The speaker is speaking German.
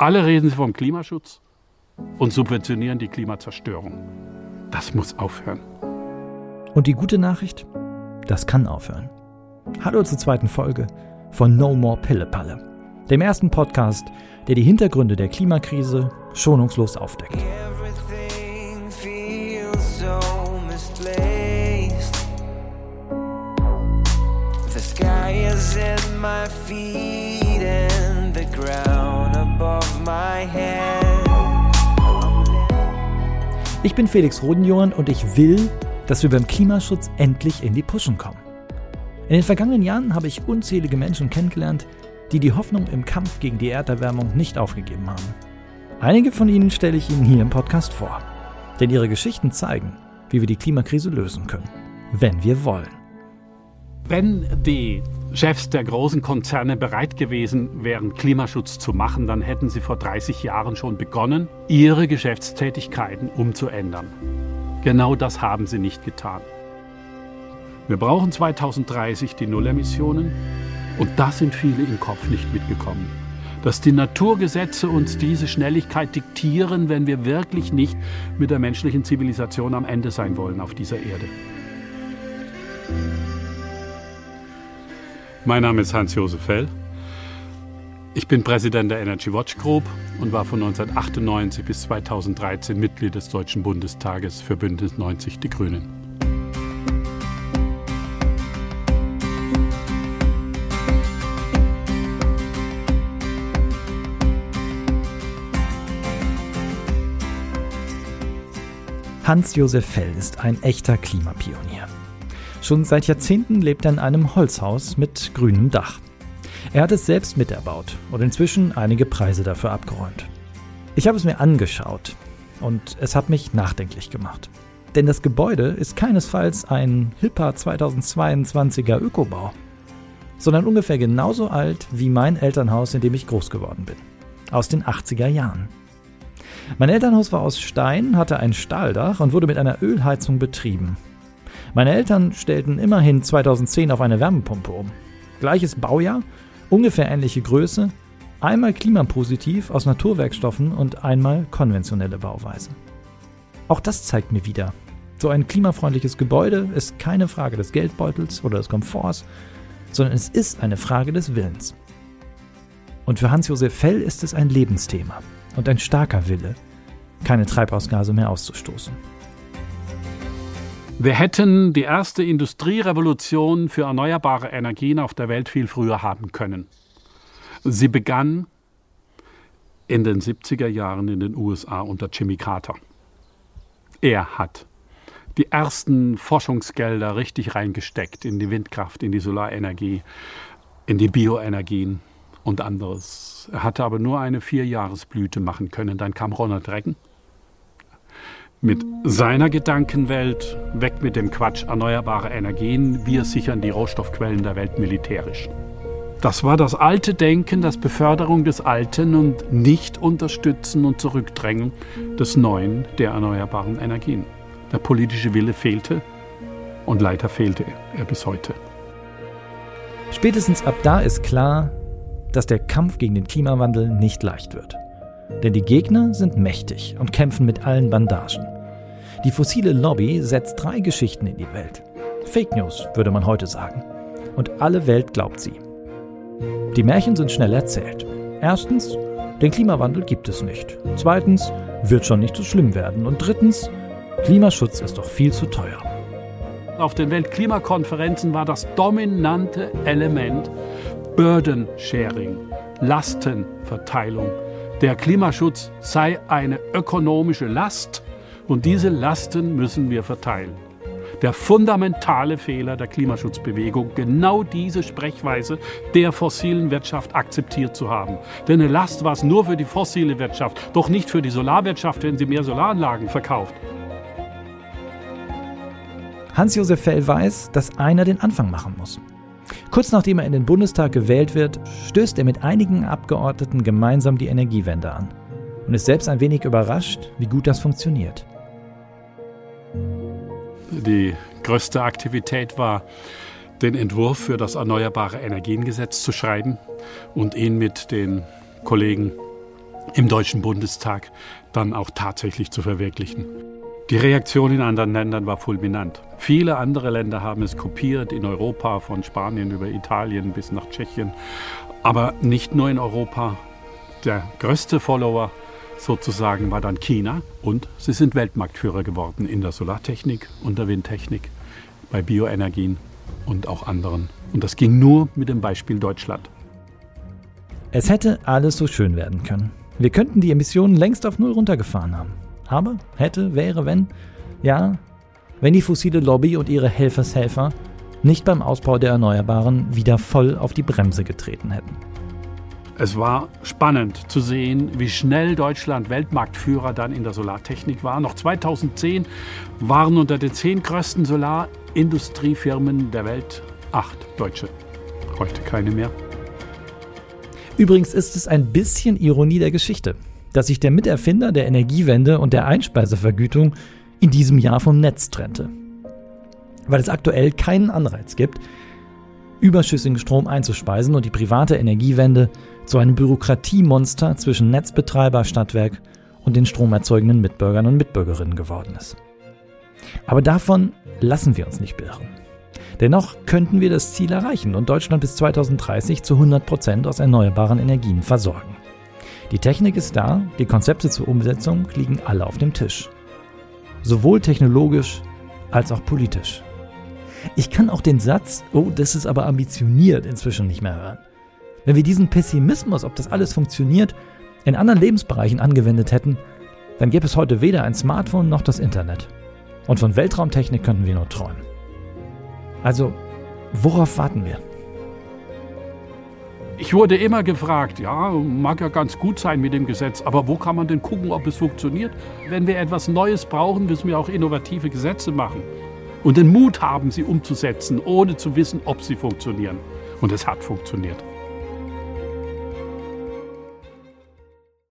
Alle reden sie vom Klimaschutz und subventionieren die Klimazerstörung. Das muss aufhören. Und die gute Nachricht? Das kann aufhören. Hallo zur zweiten Folge von No More Pillepalle, dem ersten Podcast, der die Hintergründe der Klimakrise schonungslos aufdeckt. my feet and the ground above my head. Ich bin Felix Rodenjohann und ich will, dass wir beim Klimaschutz endlich in die Puschen kommen. In den vergangenen Jahren habe ich unzählige Menschen kennengelernt, die die Hoffnung im Kampf gegen die Erderwärmung nicht aufgegeben haben. Einige von ihnen stelle ich Ihnen hier im Podcast vor. Denn ihre Geschichten zeigen, wie wir die Klimakrise lösen können, wenn wir wollen. Wenn die Chefs der großen Konzerne bereit gewesen wären, Klimaschutz zu machen, dann hätten sie vor 30 Jahren schon begonnen, ihre Geschäftstätigkeiten umzuändern. Genau das haben sie nicht getan. Wir brauchen 2030 die Nullemissionen und da sind viele im Kopf nicht mitgekommen. Dass die Naturgesetze uns diese Schnelligkeit diktieren, wenn wir wirklich nicht mit der menschlichen Zivilisation am Ende sein wollen auf dieser Erde. Mein Name ist Hans-Josef Fell. Ich bin Präsident der Energy Watch Group und war von 1998 bis 2013 Mitglied des Deutschen Bundestages für Bündnis 90 Die Grünen. Hans-Josef Fell ist ein echter Klimapionier. Schon seit Jahrzehnten lebt er in einem Holzhaus mit grünem Dach. Er hat es selbst miterbaut und inzwischen einige Preise dafür abgeräumt. Ich habe es mir angeschaut und es hat mich nachdenklich gemacht. Denn das Gebäude ist keinesfalls ein hipper 2022er Ökobau, sondern ungefähr genauso alt wie mein Elternhaus, in dem ich groß geworden bin. Aus den 80er Jahren. Mein Elternhaus war aus Stein, hatte ein Stahldach und wurde mit einer Ölheizung betrieben. Meine Eltern stellten immerhin 2010 auf eine Wärmepumpe um. Gleiches Baujahr, ungefähr ähnliche Größe, einmal klimapositiv aus Naturwerkstoffen und einmal konventionelle Bauweise. Auch das zeigt mir wieder, so ein klimafreundliches Gebäude ist keine Frage des Geldbeutels oder des Komforts, sondern es ist eine Frage des Willens. Und für Hans-Josef Fell ist es ein Lebensthema und ein starker Wille, keine Treibhausgase mehr auszustoßen. Wir hätten die erste Industrierevolution für erneuerbare Energien auf der Welt viel früher haben können. Sie begann in den 70er Jahren in den USA unter Jimmy Carter. Er hat die ersten Forschungsgelder richtig reingesteckt in die Windkraft, in die Solarenergie, in die Bioenergien und anderes. Er hatte aber nur eine Vierjahresblüte machen können. Dann kam Ronald Reagan mit seiner Gedankenwelt, weg mit dem Quatsch erneuerbare Energien, wir sichern die Rohstoffquellen der Welt militärisch. Das war das alte Denken, das Beförderung des Alten und nicht unterstützen und zurückdrängen des Neuen der erneuerbaren Energien. Der politische Wille fehlte und leider fehlte er bis heute. Spätestens ab da ist klar, dass der Kampf gegen den Klimawandel nicht leicht wird. Denn die Gegner sind mächtig und kämpfen mit allen Bandagen. Die fossile Lobby setzt drei Geschichten in die Welt. Fake News, würde man heute sagen. Und alle Welt glaubt sie. Die Märchen sind schnell erzählt. Erstens, den Klimawandel gibt es nicht. Zweitens, wird schon nicht so schlimm werden. Und drittens, Klimaschutz ist doch viel zu teuer. Auf den Weltklimakonferenzen war das dominante Element Burden Sharing, Lastenverteilung der Klimaschutz sei eine ökonomische Last und diese Lasten müssen wir verteilen. Der fundamentale Fehler der Klimaschutzbewegung, genau diese Sprechweise der fossilen Wirtschaft akzeptiert zu haben. Denn eine Last war es nur für die fossile Wirtschaft, doch nicht für die Solarwirtschaft, wenn sie mehr Solaranlagen verkauft. Hans-Josef Fell weiß, dass einer den Anfang machen muss. Kurz nachdem er in den Bundestag gewählt wird, stößt er mit einigen Abgeordneten gemeinsam die Energiewende an und ist selbst ein wenig überrascht, wie gut das funktioniert. Die größte Aktivität war, den Entwurf für das Erneuerbare Energiengesetz zu schreiben und ihn mit den Kollegen im Deutschen Bundestag dann auch tatsächlich zu verwirklichen. Die Reaktion in anderen Ländern war fulminant. Viele andere Länder haben es kopiert, in Europa, von Spanien über Italien bis nach Tschechien. Aber nicht nur in Europa. Der größte Follower sozusagen war dann China und sie sind Weltmarktführer geworden in der Solartechnik und der Windtechnik, bei Bioenergien und auch anderen. Und das ging nur mit dem Beispiel Deutschland. Es hätte alles so schön werden können. Wir könnten die Emissionen längst auf Null runtergefahren haben. Aber hätte, wäre, wenn, ja, wenn die fossile Lobby und ihre Helfershelfer nicht beim Ausbau der Erneuerbaren wieder voll auf die Bremse getreten hätten. Es war spannend zu sehen, wie schnell Deutschland Weltmarktführer dann in der Solartechnik war. Noch 2010 waren unter den zehn größten Solarindustriefirmen der Welt acht Deutsche. Heute keine mehr. Übrigens ist es ein bisschen Ironie der Geschichte dass sich der Miterfinder der Energiewende und der Einspeisevergütung in diesem Jahr vom Netz trennte. Weil es aktuell keinen Anreiz gibt, überschüssigen Strom einzuspeisen und die private Energiewende zu einem Bürokratiemonster zwischen Netzbetreiber, Stadtwerk und den stromerzeugenden Mitbürgern und Mitbürgerinnen geworden ist. Aber davon lassen wir uns nicht beirren. Dennoch könnten wir das Ziel erreichen und Deutschland bis 2030 zu 100 Prozent aus erneuerbaren Energien versorgen. Die Technik ist da, die Konzepte zur Umsetzung liegen alle auf dem Tisch. Sowohl technologisch als auch politisch. Ich kann auch den Satz, oh, das ist aber ambitioniert, inzwischen nicht mehr hören. Wenn wir diesen Pessimismus, ob das alles funktioniert, in anderen Lebensbereichen angewendet hätten, dann gäbe es heute weder ein Smartphone noch das Internet. Und von Weltraumtechnik könnten wir nur träumen. Also, worauf warten wir? Ich wurde immer gefragt, ja, mag ja ganz gut sein mit dem Gesetz, aber wo kann man denn gucken, ob es funktioniert? Wenn wir etwas Neues brauchen, müssen wir auch innovative Gesetze machen und den Mut haben, sie umzusetzen, ohne zu wissen, ob sie funktionieren. Und es hat funktioniert.